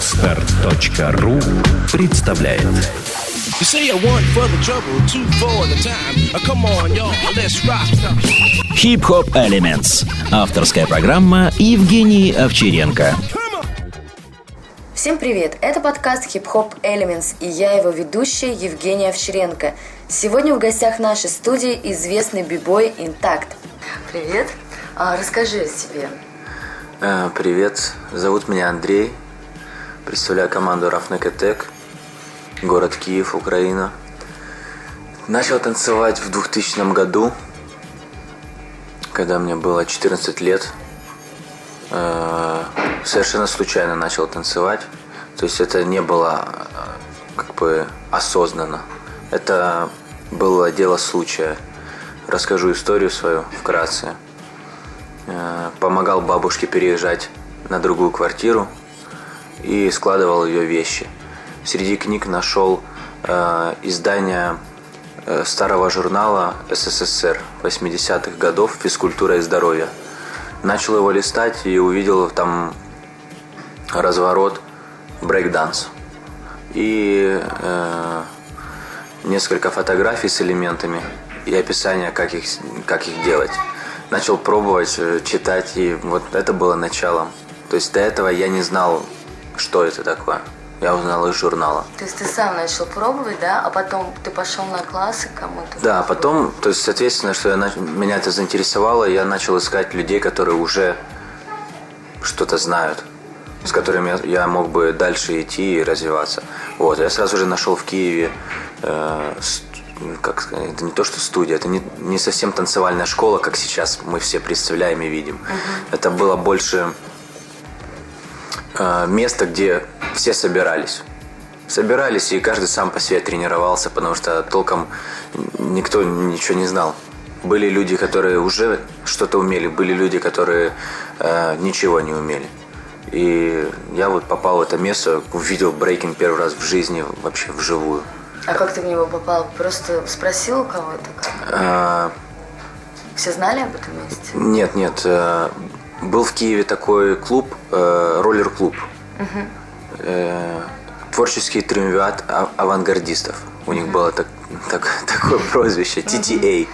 Отстар.ру представляет You say I want for the trouble, two for the time. Uh, come on, y'all, let's rock. Хип-хоп Elements. Авторская программа Евгений Овчаренко. Всем привет! Это подкаст Hip Hop Elements и я его ведущая Евгения Овчаренко. Сегодня в гостях нашей студии известный бибой Интакт. Привет! А, расскажи о себе. Э, Привет, зовут меня Андрей. Представляю команду Attack, город Киев, Украина. Начал танцевать в 2000 году, когда мне было 14 лет. Э, Совершенно случайно начал танцевать. То есть это не было э, как бы осознанно. Это было дело случая. Расскажу историю свою вкратце. Э, Помогал бабушке переезжать на другую квартиру и складывал ее вещи. Среди книг нашел э, издание э, старого журнала СССР 80-х годов «Физкультура и здоровье». Начал его листать и увидел там разворот брейкданс. И э, несколько фотографий с элементами и описание, как их, как их делать. Начал пробовать, э, читать, и вот это было началом. То есть до этого я не знал, что это такое. Я узнал из журнала. То есть ты сам начал пробовать, да? А потом ты пошел на классы кому-то? Да, а потом, то есть, соответственно, что я нач- меня это заинтересовало, я начал искать людей, которые уже что-то знают, с которыми я, я мог бы дальше идти и развиваться. Вот, я сразу же нашел в Киеве, э, как сказать, это не то, что студия, это не, не совсем танцевальная школа, как сейчас мы все представляем и видим. Это было больше место, где все собирались. Собирались, и каждый сам по себе тренировался, потому что толком никто ничего не знал. Были люди, которые уже что-то умели, были люди, которые э, ничего не умели. И я вот попал в это место, увидел брейкинг первый раз в жизни, вообще вживую. А как ты в него попал? Просто спросил у кого-то? как? Э, Все знали об этом месте? Нет, нет. Был в Киеве такой клуб, э, роллер-клуб. Э, Творческий триумвират а- авангардистов. У них было так, так- такое прозвище TTA.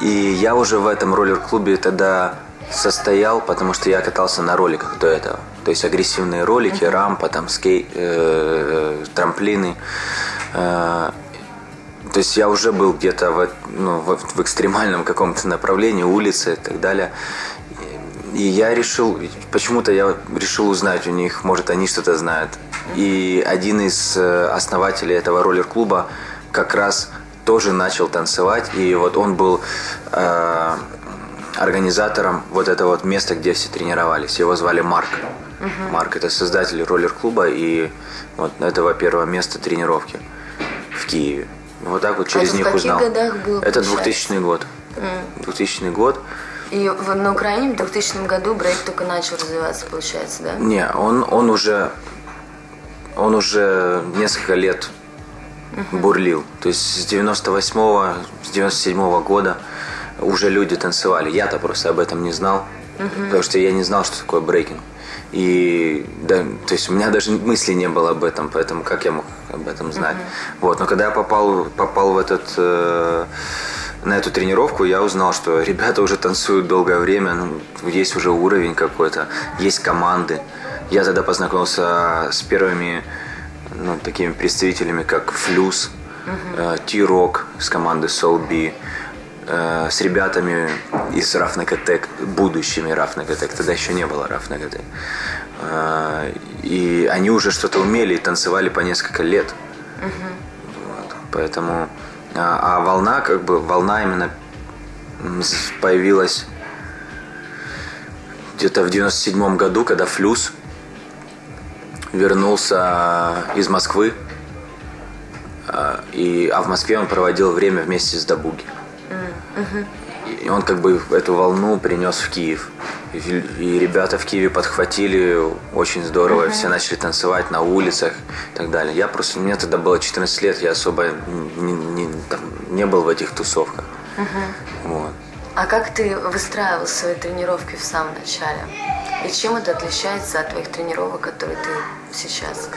И я уже в этом роллер-клубе тогда состоял, потому что я катался на роликах до этого. То есть агрессивные ролики, рампа, там скейт, э, трамплины. Э, то есть я уже был где-то в, ну, в, в экстремальном каком-то направлении, улице и так далее. И, я решил, почему-то я решил узнать у них, может, они что-то знают. И один из э, основателей этого роллер-клуба как раз тоже начал танцевать. И вот он был э, организатором вот этого вот места, где все тренировались. Его звали Марк. Марк это создатель роллер-клуба и вот этого первого места тренировки в Киеве. Вот так вот через в них узнал. это получается? 2000 год. 2000 год. И в- на Украине в 2000 году брейк только начал развиваться, получается, да? Не, он, он уже он уже несколько лет бурлил. То есть с 98 с 97 года уже люди танцевали. Я-то просто об этом не знал, потому что я не знал, что такое брейкинг. И да, то есть у меня даже мысли не было об этом, поэтому как я мог об этом знать? Вот, но когда я попал, попал в этот э, на эту тренировку, я узнал, что ребята уже танцуют долгое время, ну, есть уже уровень какой-то, есть команды. Я тогда познакомился с первыми ну, такими представителями, как Флюс, э, T-Rock с команды Soul B, э, с ребятами из Attack, будущими Attack, тогда еще не было Attack. Э, и они уже что-то умели и танцевали по несколько лет. Вот, поэтому... А, а волна, как бы, волна именно появилась где-то в 97 году, когда Флюс вернулся из Москвы. А, И, а в Москве он проводил время вместе с Дабуги. И он как бы эту волну принес в Киев. И, и ребята в Киеве подхватили очень здорово, все начали танцевать на улицах и так далее. Я просто, мне тогда было 14 лет, я особо не, не- там, не был в этих тусовках. Вот. А как ты выстраивал свои тренировки в самом начале? И чем это отличается от твоих тренировок, которые ты сейчас?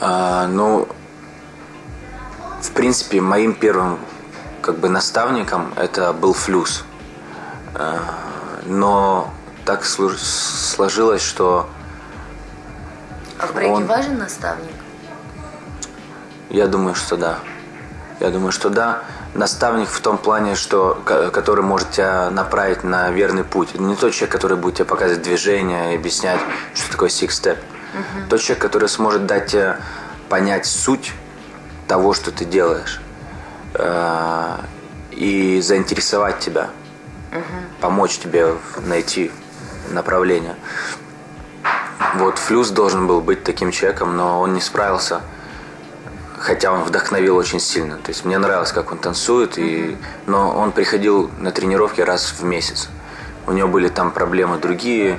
А, ну, в принципе, моим первым как бы наставником это был флюс. А, но так сложилось, что а в брейке он... важен наставник? Я думаю, что да. Я думаю, что да. Наставник в том плане, что, который может тебя направить на верный путь. Не тот человек, который будет тебе показывать движение и объяснять, что такое six-step. Угу. Тот человек, который сможет дать тебе понять суть того, что ты делаешь. Э, и заинтересовать тебя. Угу. Помочь тебе найти направление. Вот Флюс должен был быть таким человеком, но он не справился хотя он вдохновил очень сильно. То есть мне нравилось, как он танцует, и... но он приходил на тренировки раз в месяц. У него были там проблемы другие,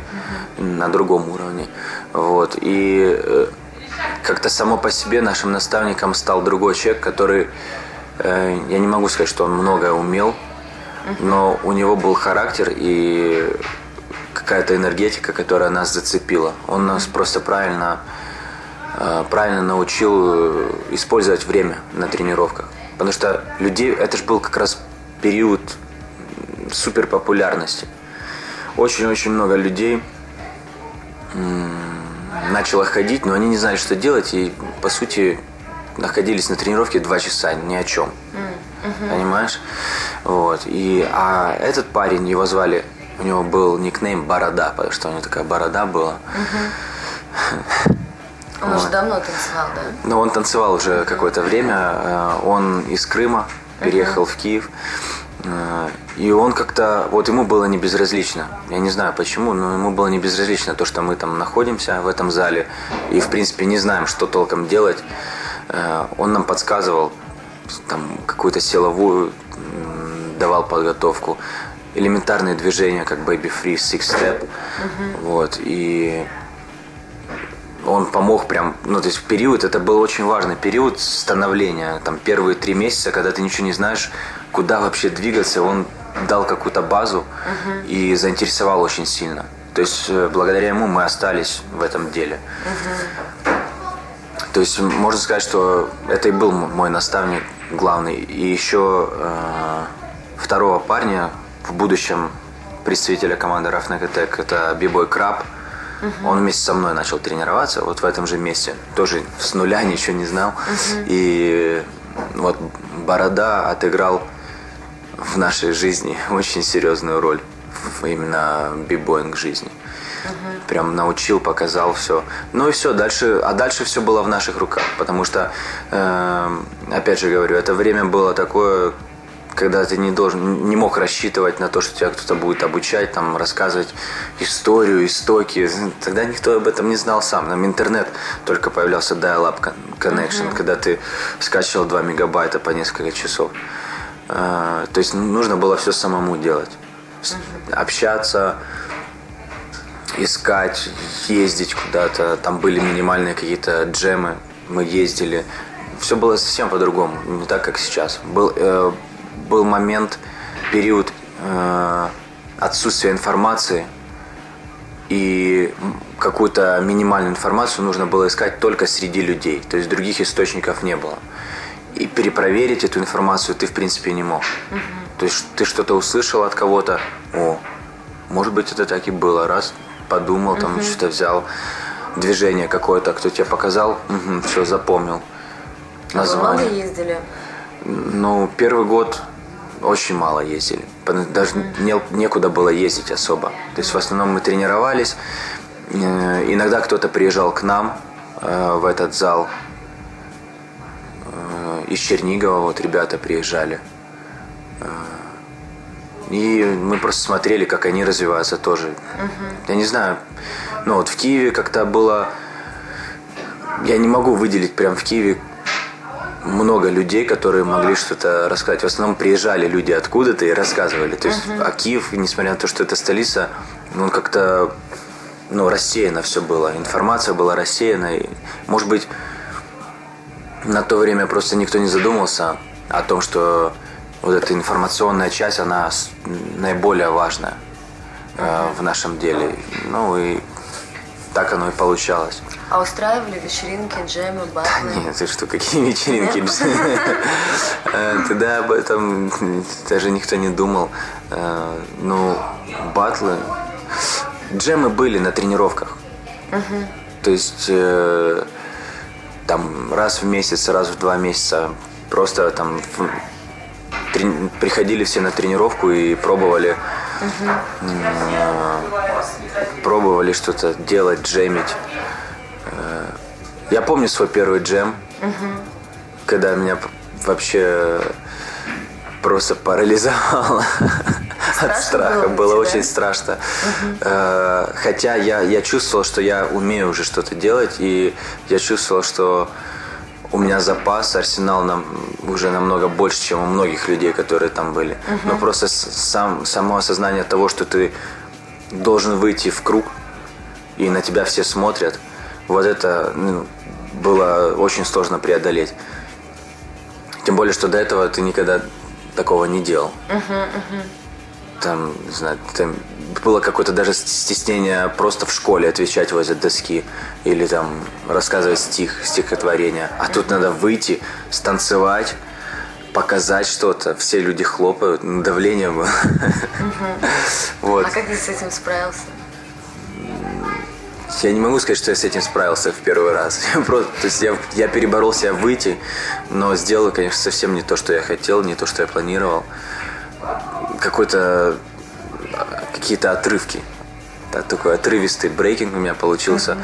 на другом уровне. Вот. И э, как-то само по себе нашим наставником стал другой человек, который, я не могу сказать, что он многое умел, но у него был характер и какая-то энергетика, которая нас зацепила. Он нас просто правильно Э, правильно научил э, использовать время на тренировках. Потому что людей, это же был как раз период супер популярности. Очень-очень много людей начало ходить, но они не знали, что делать, и по сути находились на тренировке два часа, ни о чем. Mm-hmm. Понимаешь? Вот. И, а этот парень, его звали, у него был никнейм Борода, потому что у него такая борода была. Mm-hmm. Он вот. уже давно танцевал, да? Ну, он танцевал уже какое-то время. Э, он из Крыма переехал в Киев. Э, и он как-то, вот ему было не безразлично. Я не знаю почему, но ему было не безразлично то, что мы там находимся в этом зале и, в принципе, не знаем, что толком делать. Э, он нам подсказывал, там, какую-то силовую давал подготовку, элементарные движения, как Baby Free, Six Step. Uh-huh. Вот, и он помог прям, ну, то есть период, это был очень важный период становления, там, первые три месяца, когда ты ничего не знаешь, куда вообще двигаться, он дал какую-то базу uh-huh. и заинтересовал очень сильно. То есть э, благодаря ему мы остались в этом деле. Uh-huh. То есть можно сказать, что это и был мой наставник главный. И еще э, второго парня в будущем представителя команды Roughneck Attack это Бибой Краб. Угу. Он вместе со мной начал тренироваться, вот в этом же месте. Тоже с нуля ничего не знал. Угу. И вот Борода отыграл в нашей жизни очень серьезную роль. Именно бибоинг жизни. Угу. Прям научил, показал все. Ну и все, дальше, а дальше все было в наших руках, потому что, э, опять же говорю, это время было такое, когда ты не должен, не мог рассчитывать на то, что тебя кто-то будет обучать, там, рассказывать историю, истоки. Тогда никто об этом не знал сам. Нам интернет только появлялся dial-up connection, uh-huh. когда ты скачивал 2 мегабайта по несколько часов. А, то есть нужно было все самому делать. Uh-huh. Общаться, искать, ездить куда-то. Там были минимальные какие-то джемы. Мы ездили. Все было совсем по-другому, не так, как сейчас. Был, э, был момент, период э, отсутствия информации, и какую-то минимальную информацию нужно было искать только среди людей, то есть других источников не было. И перепроверить эту информацию ты в принципе не мог. Угу. То есть ты что-то услышал от кого-то, о, может быть это так и было, раз подумал, там угу. что-то взял, движение какое-то, кто тебе показал, угу, все запомнил. Название. Вы много ездили? Ну, первый год очень мало ездили. Даже не, некуда было ездить особо. То есть в основном мы тренировались. Э, иногда кто-то приезжал к нам э, в этот зал. Э, из Чернигова вот ребята приезжали. И мы просто смотрели, как они развиваются тоже. Угу. Я не знаю, ну вот в Киеве как-то было... Я не могу выделить прям в Киеве много людей, которые могли что-то рассказать. В основном приезжали люди откуда-то и рассказывали. То есть, uh-huh. а Киев, несмотря на то, что это столица, ну, как-то ну, рассеяно все было. Информация была рассеяна. И, может быть, на то время просто никто не задумался о том, что вот эта информационная часть, она наиболее важная э, в нашем деле. Ну и так оно и получалось. А устраивали вечеринки, джемы, батлы? Нет, ты что, какие вечеринки? Э, Тогда об этом даже никто не думал. Э, Ну, батлы... Джемы были на тренировках. То есть э, там раз в месяц, раз в два месяца просто там трени- приходили все на тренировку и пробовали м, пробовали что-то делать, джемить. Э, Я помню свой первый джем, когда меня вообще просто парализовало от страха. было Было очень страшно. Э, Хотя я, я чувствовал, что я умею уже что-то делать, и я чувствовал, что меня запас, арсенал нам уже намного больше, чем у многих людей, которые там были. Но просто сам, само осознание того, что ты должен выйти в круг, и на тебя все смотрят, вот это ну, было очень сложно преодолеть. Тем более, что до этого ты никогда такого не делал. Там, не знаю, там было какое-то даже стеснение просто в школе отвечать возле доски или там рассказывать стих, стихотворение. А тут надо выйти, станцевать, показать что-то. Все люди хлопают, ну, давление было. Вот. А как ты с этим справился? Я не могу сказать, что я с этим справился в первый раз. Я просто, то есть я, я переборол себя выйти, но сделал, конечно, совсем не то, что я хотел, не то, что я планировал. Какой-то какие-то отрывки. Да, такой отрывистый брейкинг у меня получился.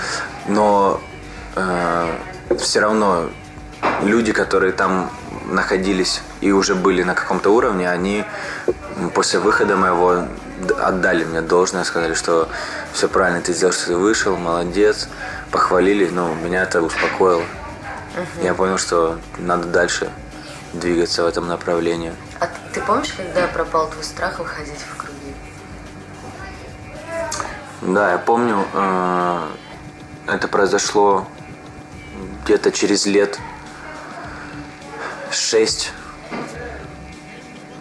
Но все равно люди, которые там находились и уже были на каком-то уровне, они после выхода моего отдали мне должное, сказали, что все правильно ты сделал, что ты вышел, молодец, похвалили, но меня это успокоило. Я понял, что надо дальше двигаться в этом направлении. А ты помнишь, когда пропал твой страх выходить в? Да, я помню, э, это произошло где-то через лет шесть,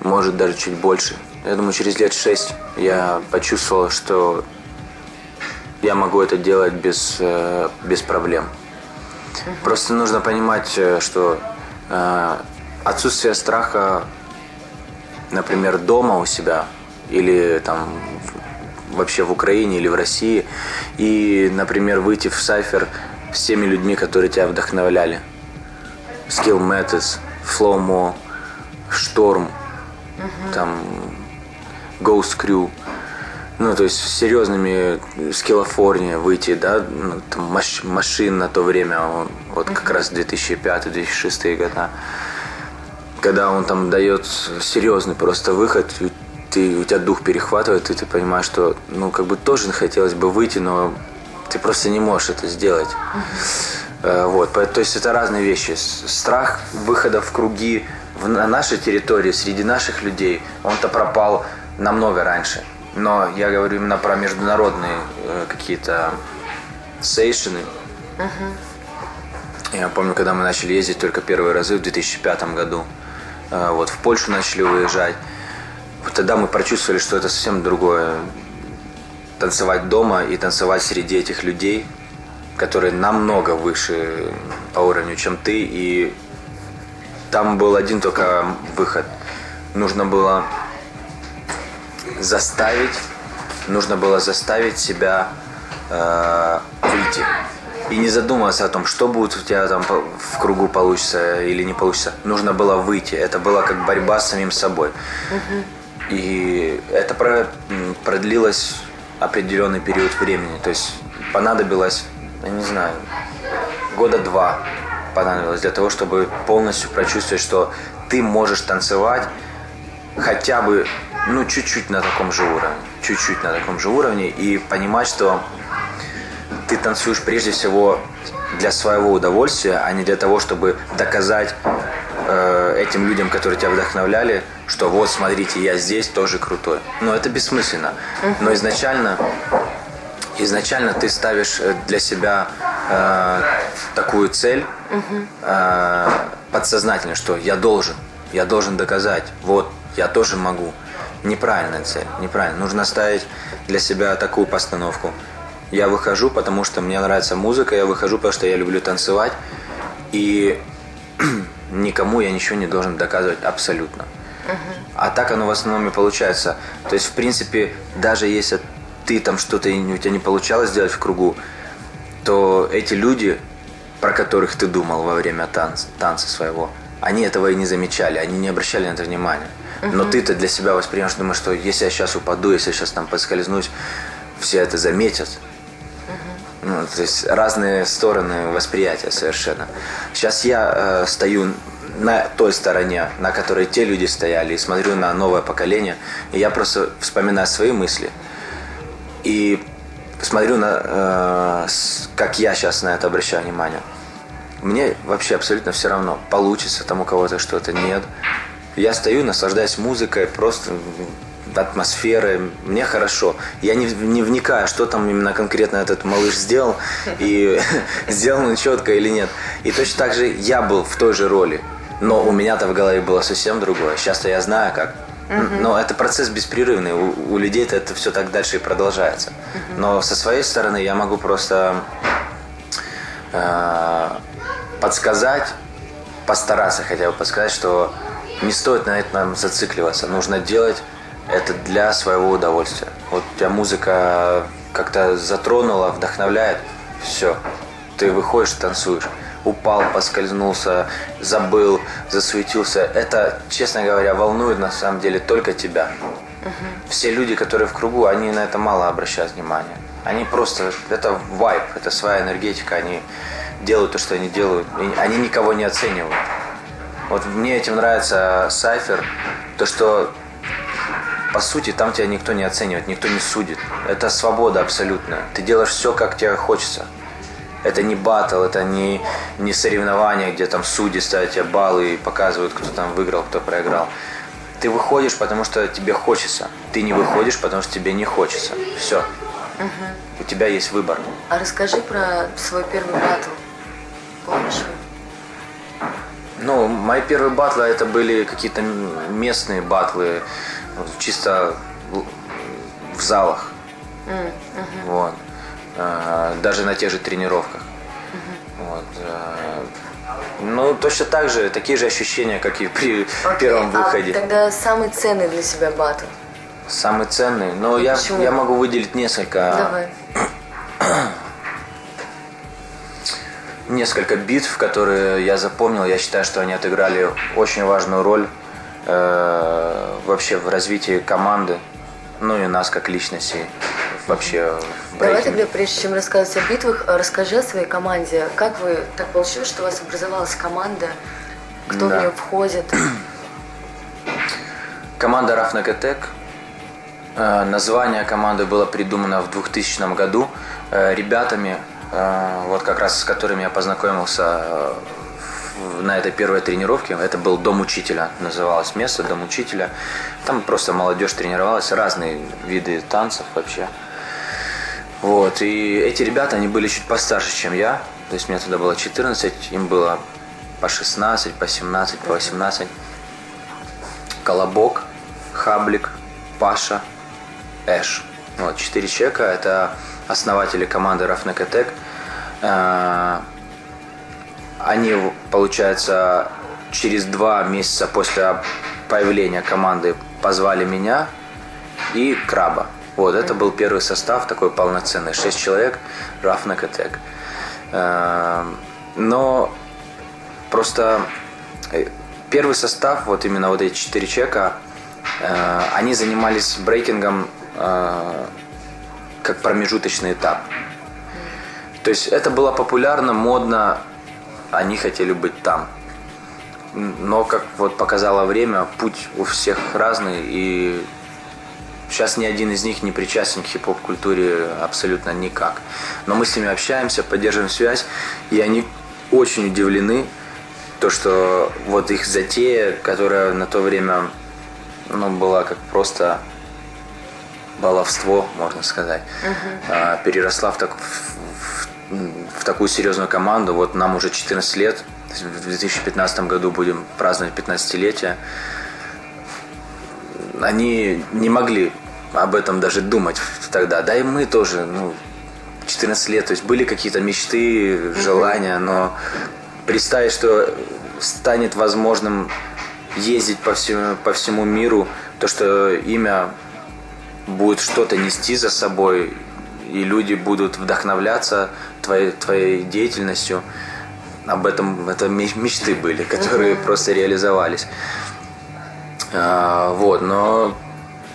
может даже чуть больше. Я думаю, через лет шесть я почувствовал, что я могу это делать без, э, без проблем. Просто нужно понимать, э, что отсутствие страха, например, дома у себя или там в- вообще в Украине или в России, и, например, выйти в сайфер с теми людьми, которые тебя вдохновляли. Skill Methods, Flow Mo, Шторм, там Ghost Crew. Ну, то есть с серьезными с Калифорнии выйти, да, ну, там, маш- машин на то время, он, вот как раз 2005-2006 года, когда он там дает серьезный просто выход, ты, у тебя дух перехватывает, и ты понимаешь, что, ну, как бы тоже хотелось бы выйти, но ты просто не можешь это сделать. Э, Вот, то есть это разные вещи. Страх выхода в круги в- на нашей территории, среди наших людей, он-то пропал намного раньше. Но я говорю именно про международные э, какие-то сейшины. Я помню, когда мы начали ездить только первые разы в 2005 году, э, вот в Польшу начали уезжать. Тогда мы прочувствовали, что это совсем другое. Танцевать дома и танцевать среди этих людей, которые намного выше по уровню, чем ты. И там был один только выход. Нужно было заставить, нужно было заставить себя э, выйти. И не задумываться о том, что будет у тебя там в кругу получится или не получится. Нужно было выйти. Это была как борьба с самим собой. И это продлилось определенный период времени. То есть понадобилось, я не знаю, года два понадобилось для того, чтобы полностью прочувствовать, что ты можешь танцевать хотя бы, ну, чуть-чуть на таком же уровне. Чуть-чуть на таком же уровне. И понимать, что ты танцуешь прежде всего для своего удовольствия, а не для того, чтобы доказать э, этим людям, которые тебя вдохновляли, что вот, смотрите, я здесь тоже крутой. Но это бессмысленно. Но изначально, изначально ты ставишь э, для себя э, такую цель э, подсознательно, что я должен, я должен доказать, вот, я тоже могу. Неправильная цель, неправильно. Нужно ставить для себя такую постановку. Я выхожу, потому что мне нравится музыка, я выхожу, потому что я люблю танцевать. И никому я ничего не должен доказывать абсолютно. А так оно в основном и получается. То есть, в принципе, даже если ты там что-то у тебя не получалось сделать в кругу, то эти люди, про которых ты думал во время танца, танца своего, они этого и не замечали, они не обращали на это внимания. Но ты-то для себя воспринимаешь, думаешь, что если я сейчас упаду, если я сейчас там подскользнусь, все это заметят. Ну, то есть разные стороны восприятия совершенно. Сейчас я э, стою на той стороне, на которой те люди стояли, и смотрю на новое поколение, и я просто вспоминаю свои мысли. И смотрю на, э, как я сейчас на это обращаю внимание. Мне вообще абсолютно все равно, получится там у кого-то что-то, нет. Я стою, наслаждаюсь музыкой, просто атмосферой, мне хорошо. Я не, не вникаю, что там именно конкретно этот малыш сделал, и сделал он четко или нет. И точно так же я был в той же роли, но у меня-то в голове было совсем другое. Сейчас-то я знаю, как. Но это процесс беспрерывный. У, у людей-то это все так дальше и продолжается. Но со своей стороны я могу просто э, подсказать, постараться хотя бы подсказать, что не стоит на этом зацикливаться. Нужно делать это для своего удовольствия. Вот тебя музыка как-то затронула, вдохновляет, все, ты выходишь, танцуешь. Упал, поскользнулся, забыл, засуетился. Это, честно говоря, волнует на самом деле только тебя. Все люди, которые в кругу, они на это мало обращают внимание. Они просто, это вайп, это своя энергетика, они делают то, что они делают. И Они никого не оценивают. Вот мне этим нравится Сайфер, то, что по сути, там тебя никто не оценивает, никто не судит. Это свобода абсолютная. Ты делаешь все, как тебе хочется. Это не батл, это не, не соревнование, где там судьи ставят тебе баллы и показывают, кто там выиграл, кто проиграл. Ты выходишь, потому что тебе хочется. Ты не выходишь, потому что тебе не хочется. Все. У тебя есть выбор. А расскажи про свой первый батл. Помнишь? Ну, мои первые батлы это были какие-то местные батлы, чисто в, залах. Вот. А, даже на тех же тренировках. Вот. а, Ну, точно так же, такие же ощущения, как и при первом а выходе. тогда самый ценный для себя батл. Самый ценный. Но я, Почему? я могу выделить несколько, Давай. несколько битв, которые я запомнил. Я считаю, что они отыграли очень важную роль э, вообще в развитии команды, ну и нас как личностей вообще в Давай брейкинге. тогда, прежде чем рассказывать о битвах, э, расскажи о своей команде. Как вы так получилось, что у вас образовалась команда? Кто Да. в нее входит? Команда Рафнекатек. Э, Название команды было придумано в 2000 году э, ребятами, вот как раз с которыми я познакомился на этой первой тренировке. Это был Дом учителя, называлось место Дом учителя. Там просто молодежь тренировалась, разные виды танцев вообще. Вот, и эти ребята, они были чуть постарше, чем я. То есть мне тогда было 14, им было по 16, по 17, по 18. Колобок, Хаблик, Паша, Эш. Вот, четыре человека. Это основатели команды Рафнекатек. Они, получается, через два месяца после появления команды позвали меня и Краба. Вот, это был первый состав, такой полноценный. Шесть человек, Рафнекатек. Э, Но просто э, первый состав, вот именно вот эти четыре человека, э, они занимались брейкингом э, как промежуточный этап. То есть это было популярно, модно, они хотели быть там. Но, как вот показало время, путь у всех разный, и сейчас ни один из них не причастен к хип-хоп культуре абсолютно никак. Но мы с ними общаемся, поддерживаем связь, и они очень удивлены, то, что вот их затея, которая на то время ну, была как просто баловство, можно сказать, а, переросла в, так- в- в- в такую серьезную команду. Вот нам уже 14 лет, В 2015 году будем праздновать 15-летие. Они не могли об этом даже думать тогда. Да и мы тоже, ну, 14 лет, то есть были какие-то мечты, желания, но представить, что станет возможным ездить по всему, по всему миру, то, что имя будет что-то нести за собой, и люди будут вдохновляться твоей, твоей деятельностью, об этом это мечты были, которые просто реализовались. А, вот, но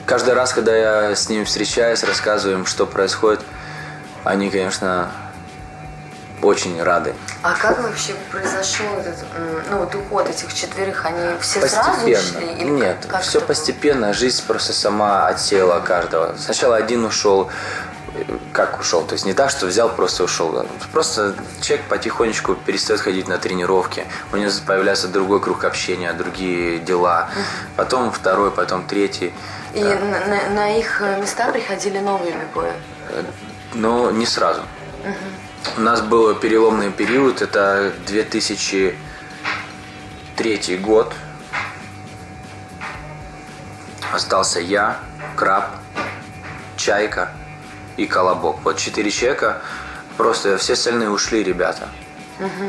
каждый раз, когда я с ними встречаюсь, рассказываю им, что происходит, они, конечно, очень рады. А как вообще произошел этот, ну, вот уход этих четверых? Они все сразу ушли? Или Нет, как все было? постепенно. Жизнь просто сама отсеяла каждого. Сначала один ушел, как ушел? То есть не так, что взял, просто ушел. Просто человек потихонечку перестает ходить на тренировки. У него появляется другой круг общения, другие дела. Потом второй, потом третий. И на, на- на их э, места приходили новые бибои? Но не сразу. У нас был переломный период, это 2003 год. Остался я, Краб, Чайка и Колобок. Вот четыре человека, просто все остальные ушли ребята.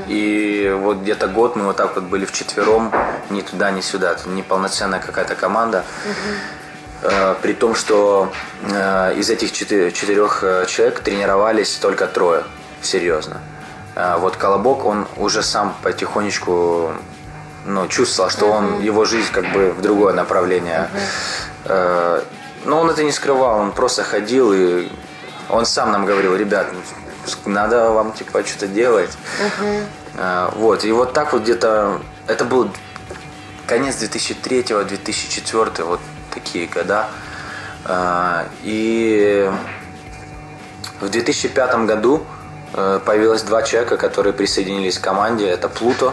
И вот где-то год мы вот так вот были вчетвером, ни туда, ни сюда. Это неполноценная какая-то команда. Э, При том, что э, из этих четы- четырех э, человек тренировались только трое, серьезно. Вот Колобок, он уже сам потихонечку ну, чувствовал, что он, его жизнь как бы в другое направление. Но он это не скрывал, он просто ходил и он сам нам говорил, ребят, надо вам типа что-то делать. Э, Вот, и вот так вот где-то, это был конец 2003-2004, вот такие года. А, И в 2005 году э, появилось два человека, которые присоединились к команде. Это Плуто.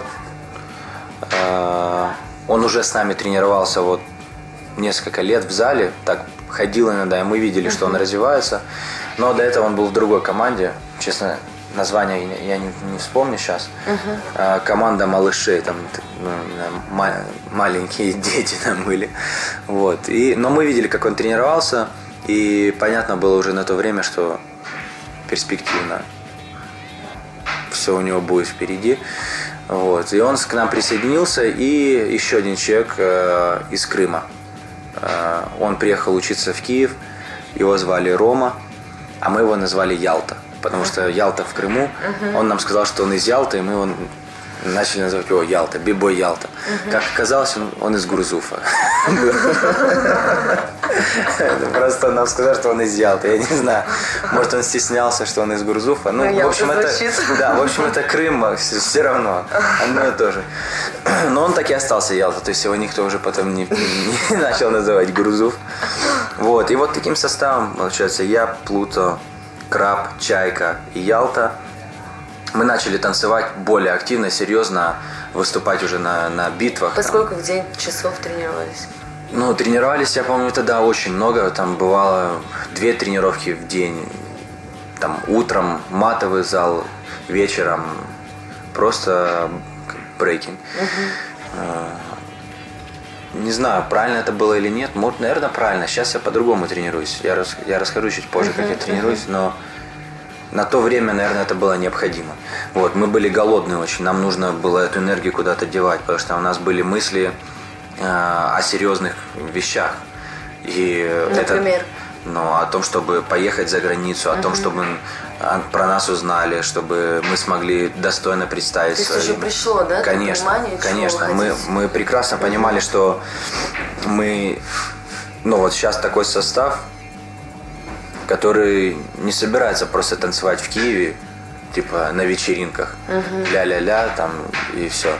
А, Он уже с нами тренировался вот несколько лет в зале, так ходил иногда, и мы видели, что он развивается. Но до этого он был в другой команде. Честно, название я- не, не вспомню сейчас. А, команда малышей, там ну, ма- маленькие дети там были. Вот. И, но мы видели, как он тренировался, и понятно было уже на то время, что перспективно все у него будет впереди. Вот. И он к нам присоединился, и еще один человек э, из Крыма. Э, он приехал учиться в Киев, его звали Рома, а мы его назвали Ялта, потому что Ялта в Крыму. Он нам сказал, что он из Ялты, и мы его начали называть его Ялта, Бибой Ялта. Как оказалось, он, он из Гурзуфа. Это Просто нам сказал, что он из Ялты. Я не знаю, может он стеснялся, что он из Гурзуфа. Ну, в общем, это, да, в общем, это Крым, а все, равно. Одно и то же. Но он так и остался Ялта, то есть его никто уже потом не, не начал называть Гурзуф. Вот, и вот таким составом, получается, я, Плуто, Краб, Чайка и Ялта. Мы начали танцевать более активно, серьезно, выступать уже на, на битвах. там. Поскольку в день часов тренировались? Ну, тренировались, я помню, тогда очень много. Там бывало две тренировки в день. Там утром матовый зал, вечером просто брейкинг. А, Не знаю, правильно это было или нет. Может, наверное, правильно. Сейчас я по-другому тренируюсь. Я, рас- я расскажу чуть позже, как я тренируюсь, но на то время, наверное, это было необходимо. Вот, мы были голодные очень, нам нужно было эту энергию куда-то девать, потому что у нас были мысли э, о серьезных вещах. И это- Например? ну, о том, чтобы поехать за границу, о том, чтобы про нас узнали, чтобы мы смогли достойно представить То есть свое уже пришло, да, Конечно, конечно. Мы, мы прекрасно понимали, что мы, ну вот сейчас такой состав, который не собирается просто танцевать в Киеве, типа на вечеринках, ля-ля-ля, там и все.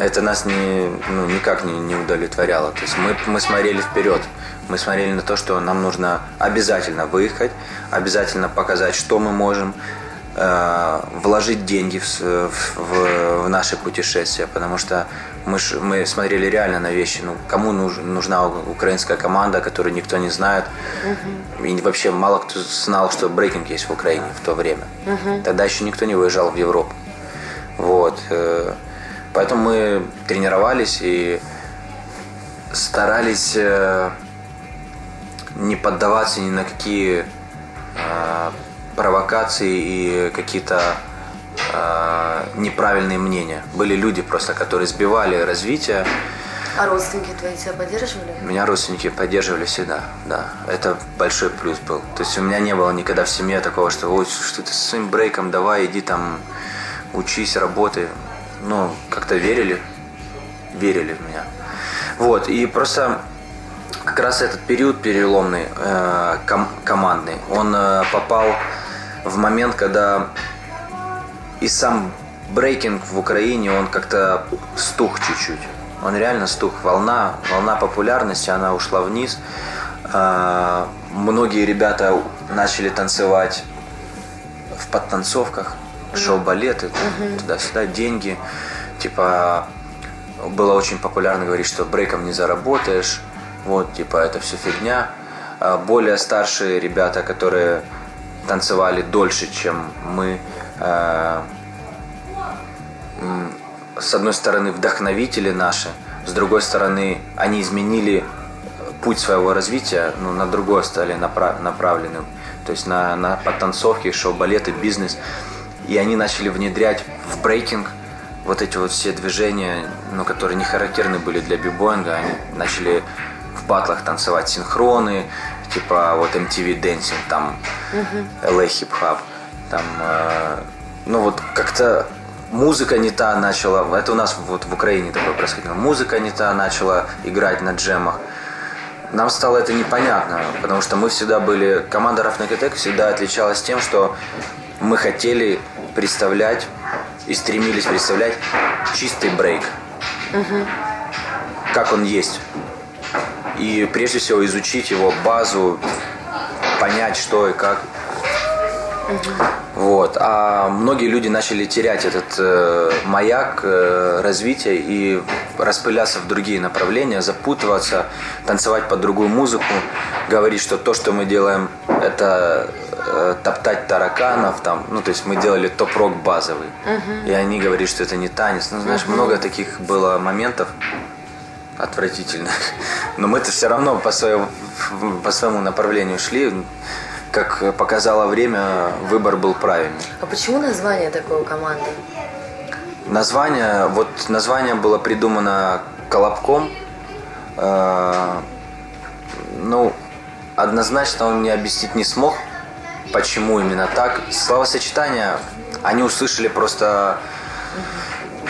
Это нас не, ну, никак не, не удовлетворяло. То есть мы, мы смотрели вперед. Мы смотрели на то, что нам нужно обязательно выехать, обязательно показать, что мы можем, вложить деньги в, в- в- наши путешествия, потому что мы, ж- мы смотрели реально на вещи. Ну, кому нуж- нужна украинская команда, которую никто не знает. И вообще мало кто знал, что брейкинг есть в Украине в то время. Тогда еще никто не выезжал в Европу. Вот. э, Поэтому мы тренировались и старались э, не поддаваться ни на какие э, провокации и какие-то э, неправильные мнения. Были люди просто, которые сбивали развитие. А родственники твои тебя поддерживали? Меня родственники поддерживали всегда, да. Это большой плюс был. То есть у меня не было никогда в семье такого, что ой, что ты со своим брейком, давай, иди там, учись, работай. Ну, как-то верили, верили в меня. Вот, и просто как раз этот период переломный, э, ком- командный, он э, попал в момент, когда и сам брейкинг в Украине, он как-то стух чуть-чуть. Он реально стух. Волна, волна популярности, она ушла вниз. А, многие ребята начали танцевать в подтанцовках, шоу-балеты, туда-сюда, деньги. Типа, было очень популярно говорить, что брейком не заработаешь. Вот, типа, это все фигня. А более старшие ребята, которые танцевали дольше, чем мы, м, с одной стороны, вдохновители наши, с другой стороны, они изменили путь своего развития, ну, на другое стали направ- направленным. То есть на, на подтанцовки, шоу-балеты, бизнес. И они начали внедрять в брейкинг вот эти вот все движения, ну, которые не характерны были для бибоинга. Они начали в батлах танцевать синхроны, типа вот MTV Dancing, там LA Hip Hop, там, э, ну вот как-то музыка не та начала, это у нас вот в Украине такое происходило, музыка не та начала играть на джемах. Нам стало это непонятно, потому что мы всегда были, команда Attack всегда отличалась тем, что мы хотели представлять и стремились представлять чистый брейк. Как он есть. И прежде всего изучить его базу, понять, что и как. Вот. А многие люди начали терять этот э, маяк э, развития и распыляться в другие направления, запутываться, танцевать под другую музыку, говорить, что то, что мы делаем, это э, топтать тараканов, там, ну, то есть мы делали топ-рок базовый. И они говорили, что это не танец. Ну, знаешь, много таких было моментов отвратительных. Но мы-то все равно по своему, по своему направлению шли. Как показало время, выбор был правильный. А почему название такой у команды? Название, вот название было придумано Колобком. Э, ну, однозначно он мне объяснить не смог, почему именно так. Словосочетания они услышали просто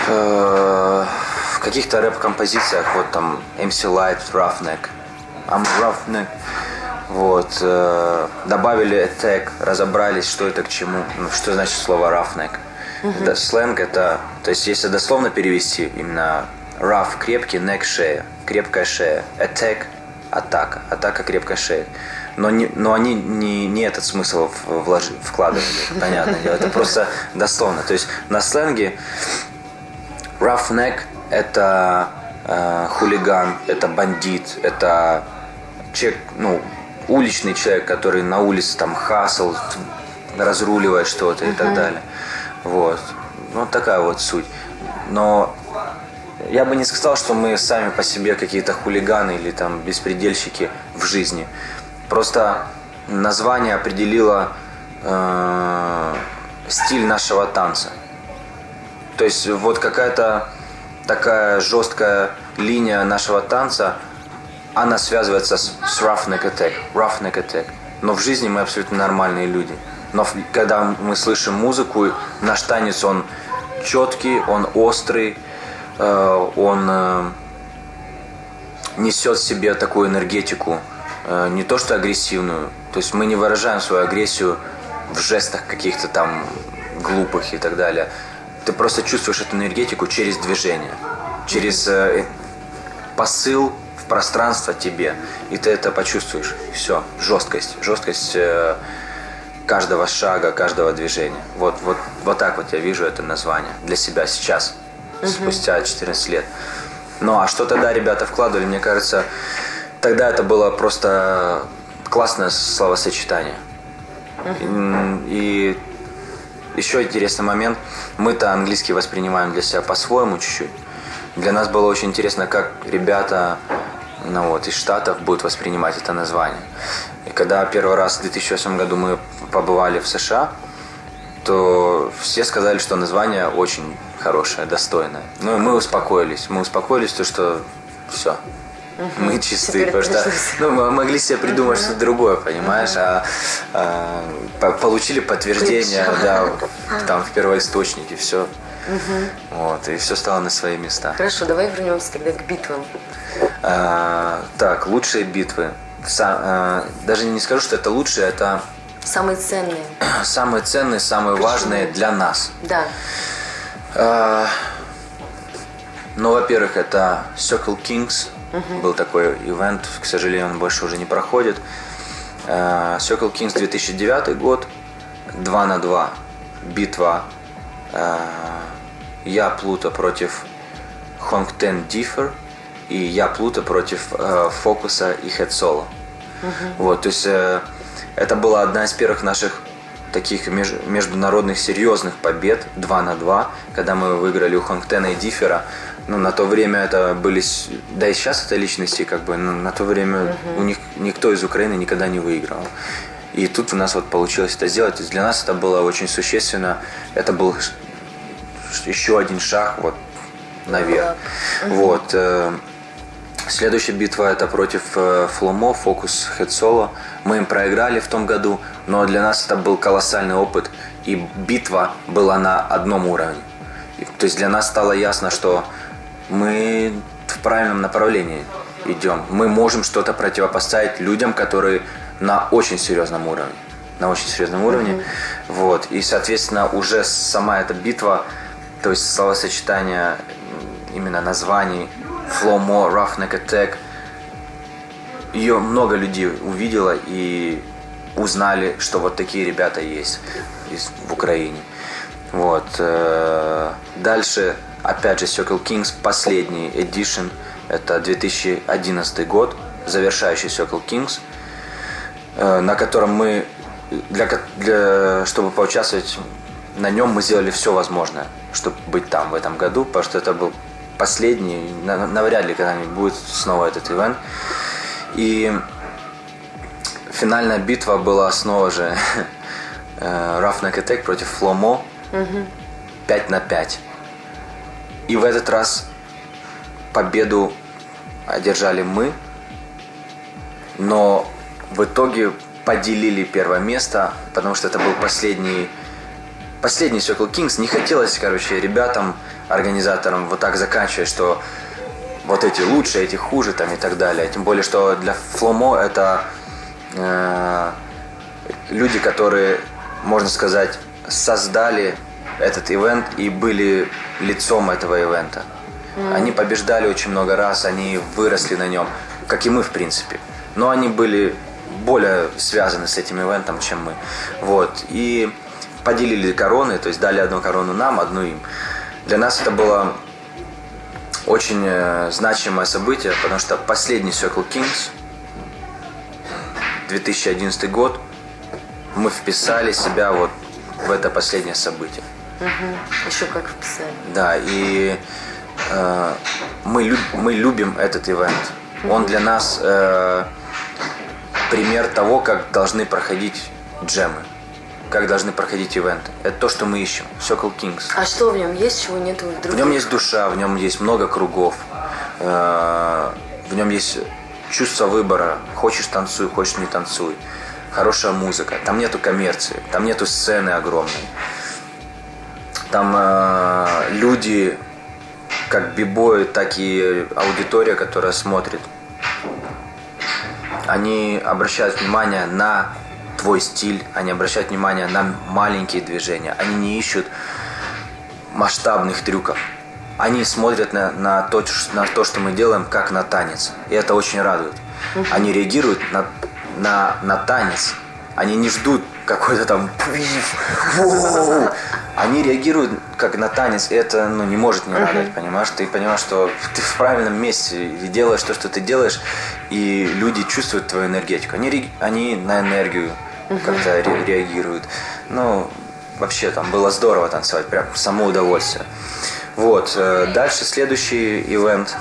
э, каких-то рэп-композициях, вот там MC Light, Roughneck, I'm Roughneck. Вот, э, добавили attack, разобрались, что это к чему, ну, что значит слово roughneck. Это сленг это, то есть если дословно перевести, именно rough крепкий, neck шея, крепкая шея, attack атака, атака крепкая шея. Но, не, но они не, не этот смысл вложи- вкладывали, понятное дело. Это просто дословно. То есть на сленге roughneck это э, хулиган, это бандит, это человек, ну, уличный человек, который на улице там хасл, разруливает что-то и так далее. Вот. Ну, такая вот суть. Но я бы не сказал, что мы сами по себе какие-то хулиганы или там беспредельщики в жизни. Просто название определило э, стиль нашего танца. То есть вот какая-то такая жесткая линия нашего танца, она связывается с, с roughneck attack, roughneck attack. Но в жизни мы абсолютно нормальные люди. Но когда мы слышим музыку, наш танец, он четкий, он острый, э, он э, несет в себе такую энергетику, э, не то что агрессивную. То есть мы не выражаем свою агрессию в жестах каких-то там глупых и так далее. Ты просто чувствуешь эту энергетику через движение, через э, посыл в пространство тебе, и ты это почувствуешь. Все, жесткость, жесткость э, каждого шага, каждого движения. Вот, вот, вот так вот я вижу это название для себя сейчас, спустя 14 лет. Ну а что тогда ребята вкладывали, мне кажется, тогда это было просто классное словосочетание. М, И еще интересный момент. Мы-то английский воспринимаем для себя по-своему чуть-чуть. Для нас было очень интересно, как ребята ну вот, из Штатов будут воспринимать это название. И когда первый раз в 2008 году мы побывали в США, то все сказали, что название очень хорошее, достойное. Ну и мы успокоились. Мы успокоились, то что все, мы чистые, потому что ну, мы могли себе придумать что-то другое, понимаешь, а, а получили подтверждение, да, там в первоисточнике, все. Вот, и все стало на свои места. Хорошо, давай вернемся тогда к битвам. А, так, лучшие битвы. Сам, а, даже не скажу, что это лучшие, это Самые ценные. Самые ценные, самые Почему? важные для нас. Да. А, ну, во-первых, это Circle Kings. Угу. Был такой ивент, к сожалению, он больше уже не проходит. А, Circle Kings 2009 год. 2 на 2. Битва. А, я Плута против Хонгтен Диффер. И я Плута против э, Фокуса и Хед Соло. Угу. Вот, то есть э, это была одна из первых наших таких меж, международных серьезных побед 2 на 2, когда мы выиграли у Хонгтена и Диффера. Ну, на то время это были, да и сейчас это личности, как бы, но на то время uh-huh. у них никто из Украины никогда не выиграл. И тут у нас вот получилось это сделать. То есть для нас это было очень существенно. Это был еще один шаг вот наверх. Uh-huh. Вот. Э, Следующая битва это против э, Фломо, Фокус Хедсоло. Мы им проиграли в том году, но для нас это был колоссальный опыт, и битва была на одном уровне. То есть для нас стало ясно, что мы в правильном направлении идем. Мы можем что-то противопоставить людям, которые на очень серьезном уровне. На очень серьезном уровне. Mm-hmm. Вот. И, соответственно, уже сама эта битва, то есть словосочетание именно названий Flow More, Roughneck Attack. Ее много людей увидело и узнали, что вот такие ребята есть в Украине. Вот. Э, дальше, опять же, Circle Kings, последний edition, это 2011 год, завершающий Circle Kings, э, на котором мы, для, для, чтобы поучаствовать на нем, мы сделали все возможное, чтобы быть там в этом году, потому что это был последний, навряд ли когда-нибудь будет снова этот ивент. И финальная битва была снова же э, Roughneck Attack против Фломо. Угу. 5 на 5. И в этот раз победу одержали мы, но в итоге поделили первое место, потому что это был последний последний Circle Kings. Не хотелось, короче, ребятам организаторам вот так заканчивать, что вот эти лучше, эти хуже там и так далее. Тем более, что для Фломо это э, люди, которые, можно сказать, создали этот ивент и были лицом этого ивента. Mm. Они побеждали очень много раз, они выросли на нем, как и мы, в принципе. Но они были более связаны с этим ивентом, чем мы. Вот. И поделили короны, то есть дали одну корону нам, одну им. Для нас это было очень э, значимое событие, потому что последний Circle Kings, 2011 год, мы вписали себя вот в это последнее событие. Угу. Еще как вписали. Да, и э, мы, люб, мы любим этот ивент. Угу. Он для нас э, пример того, как должны проходить джемы как должны проходить ивенты. Это то, что мы ищем. Circle Kings. А что в нем есть, чего нет в других? В нем есть душа, в нем есть много кругов. Э, в нем есть чувство выбора. Хочешь танцуй, хочешь не танцуй. Хорошая музыка. Там нету коммерции, там нету сцены огромной. Там э, люди, как бибои, так и аудитория, которая смотрит, они обращают внимание на твой стиль, они обращают внимание на маленькие движения, они не ищут масштабных трюков. Они смотрят на, на, то, на то, что мы делаем, как на танец. И это очень радует. Они реагируют на, на, на танец. Они не ждут какой-то там воу. Они реагируют как на танец, и это ну, не может не радовать, uh-huh. понимаешь? Ты понимаешь, что ты в правильном месте и делаешь то, что ты делаешь, и люди чувствуют твою энергетику. Они, они на энергию угу. как-то ре- реагируют. Ну, вообще там было здорово танцевать, прям само удовольствие. Вот, э, дальше следующий ивент,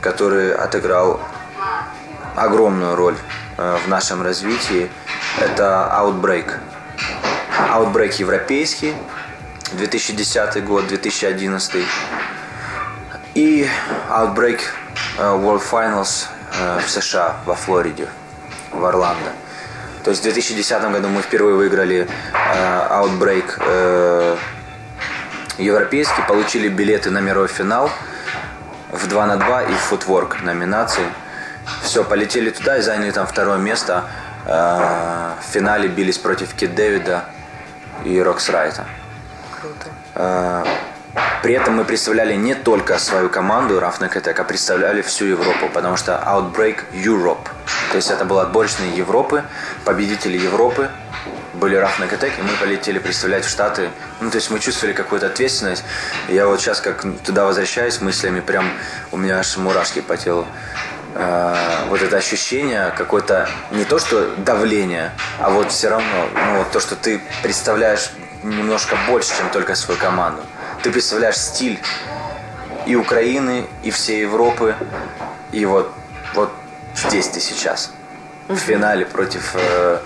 который отыграл огромную роль э, в нашем развитии, это Outbreak. Outbreak европейский, 2010 год, 2011. И Outbreak э, World Finals э, в США, во Флориде, в Орландо. То есть в 2010 году мы впервые выиграли э, Outbreak европейский, получили билеты на мировой финал в 2 на 2 и в Footwork номинации. Все, полетели туда и заняли там второе место. Э, в финале бились против Кит Дэвида и Рокс Райта. Круто. Э, При этом мы представляли не только свою команду Roughneck Attack, а представляли всю Европу, потому что Outbreak Europe. То есть это был отборочные Европы, победители Европы были Roughneck Attack, и мы полетели представлять в Штаты. Ну, то есть мы чувствовали какую-то ответственность. Я вот сейчас как туда возвращаюсь мыслями, прям у меня аж мурашки по телу. Э, вот это ощущение какое-то не то что давление, а вот все равно ну, то, что ты представляешь немножко больше, чем только свою команду. Ты представляешь стиль и Украины, и всей Европы, и вот, вот здесь ты сейчас, в финале против э,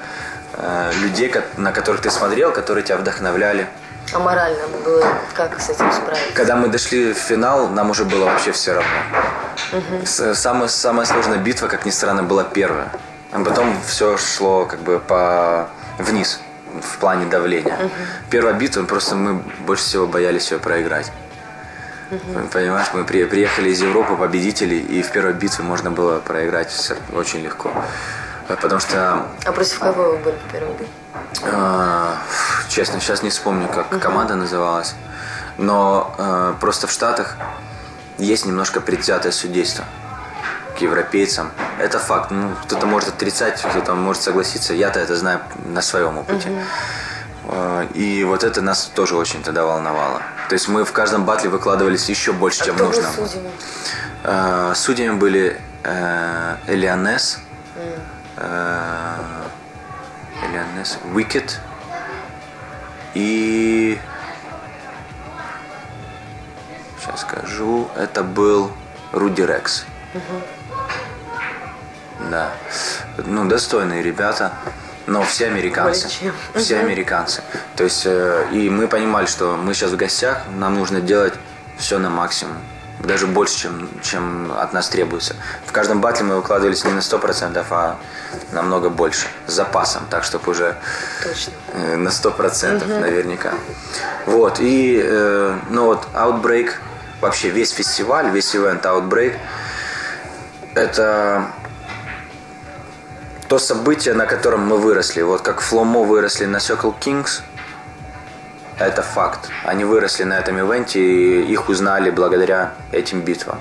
э, людей, на которых ты смотрел, которые тебя вдохновляли. А морально было как с этим справиться? Когда мы дошли в финал, нам уже было вообще все равно. С- Самая, самая сложная битва, как ни странно, была первая. А потом все шло как бы по вниз в плане давления. Первая битва, просто мы больше всего боялись ее проиграть. Понимаешь, мы при- приехали из Европы победители, и в первой битве можно было проиграть всё очень легко. Э, Потому что А против кого вы были в первый день? а, Честно, сейчас не вспомню, как команда называлась. Но э, просто в Штатах есть немножко предвзятое судейство к европейцам. Это факт. Ну, кто-то может отрицать, кто-то может согласиться. Я-то это знаю на своем опыте. Э, И вот это нас тоже очень тогда волновало. То есть мы в каждом батле выкладывались еще больше, А чем кто был нужно. судьями? Э, Судьями были э, Элианес, э, Элианес, Уикет и сейчас скажу, это был Руди Рекс. Да. Ну, достойные ребята, но все американцы. Более чем. Все американцы. То есть, э, и мы понимали, что мы сейчас в гостях, нам нужно делать все на максимум. Даже больше, чем, чем от нас требуется. В каждом батле мы выкладывались не на 100%, а намного больше. С запасом, так, чтобы уже Точно. э, на 100% наверняка. Вот, и, э, ну вот, Outbreak, вообще весь фестиваль, весь ивент Outbreak, это то событие, на котором мы выросли. Вот как Фломо выросли на Circle Kings, это факт. Они выросли на этом ивенте, и их узнали благодаря этим битвам.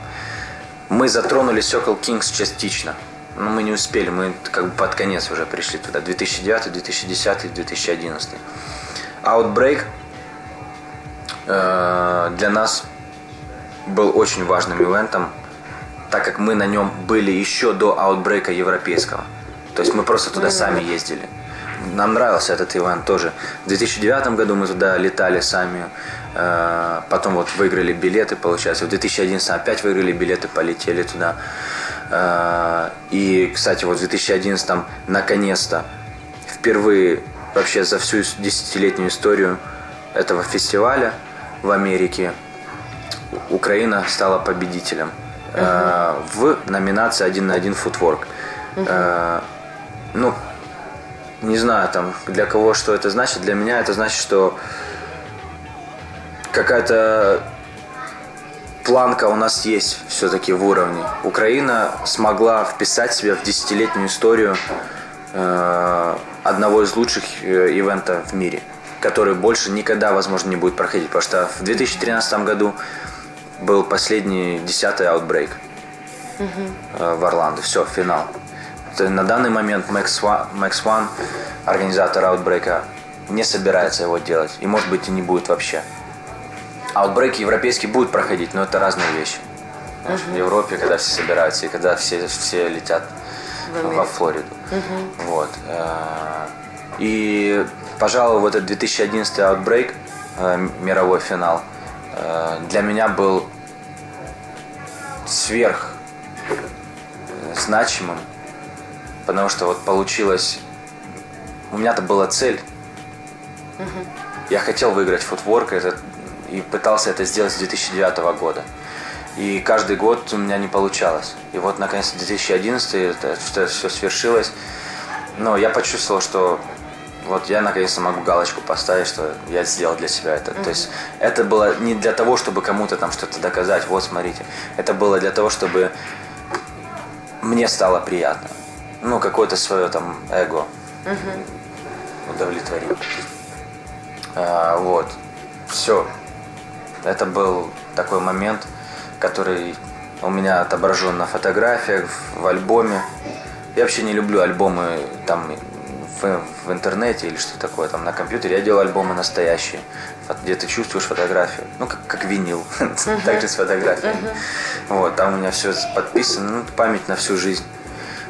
Мы затронули Circle Kings частично. Но мы не успели, мы как бы под конец уже пришли туда. 2009, 2010, 2011. Outbreak э, для нас был очень важным ивентом, так как мы на нем были еще до аутбрейка европейского. То есть мы просто туда сами ездили. Нам нравился этот ивент тоже. В 2009 году мы туда летали сами, э, потом вот выиграли билеты, получается. В 2011 опять выиграли билеты, полетели туда. Э, И, кстати, вот в 2011 наконец-то впервые вообще за всю десятилетнюю историю этого фестиваля в Америке Украина стала победителем э, в номинации один на один футворк. Э, ну, не знаю, там, для кого что это значит. Для меня это значит, что какая-то планка у нас есть все-таки в уровне. Украина смогла вписать себя в десятилетнюю историю э, одного из лучших э, ивентов в мире, который больше никогда, возможно, не будет проходить. Потому что в 2013 году был последний десятый Outbreak э, в Орландо. Все, финал. То На данный момент Max One, Max One, организатор аутбрейка, не собирается его делать. И, может быть, и не будет вообще. Аутбрейки европейские будут проходить, но это разные вещи. Знаешь, В Европе, когда все собираются, и когда все, все летят во Флориду. Вот. Э, И пожалуй, вот этот 2011 Outbreak, э, мировой финал, э, для меня был сверх э, значимым, потому что вот получилось... У меня-то была цель. Я хотел выиграть футворк это, и пытался это сделать с 2009 года. И каждый год у меня не получалось. И вот, наконец, 2011 это, это все свершилось. Но я почувствовал, что вот я наконец-то могу галочку поставить, что я сделал для себя это. Mm-hmm. То есть это было не для того, чтобы кому-то там что-то доказать, вот смотрите. Это было для того, чтобы мне стало приятно. Ну, какое-то свое там эго mm-hmm. удовлетворить. А, вот. Все. Это был такой момент, который у меня отображен на фотографиях, в альбоме. Я вообще не люблю альбомы там в, в интернете или что такое там на компьютере. Я делаю альбомы настоящие, где ты чувствуешь фотографию. Ну, как, как винил, uh-huh. также с фотографией. Uh-huh. Вот, там у меня все подписано, ну, память на всю жизнь.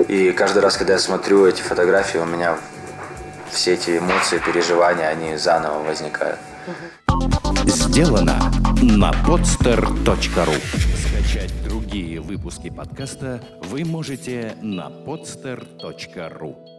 И каждый раз, когда я смотрю эти фотографии, у меня все эти эмоции, переживания, они заново возникают. Сделано на podster.ru Скачать другие выпуски подкаста вы можете на podster.ru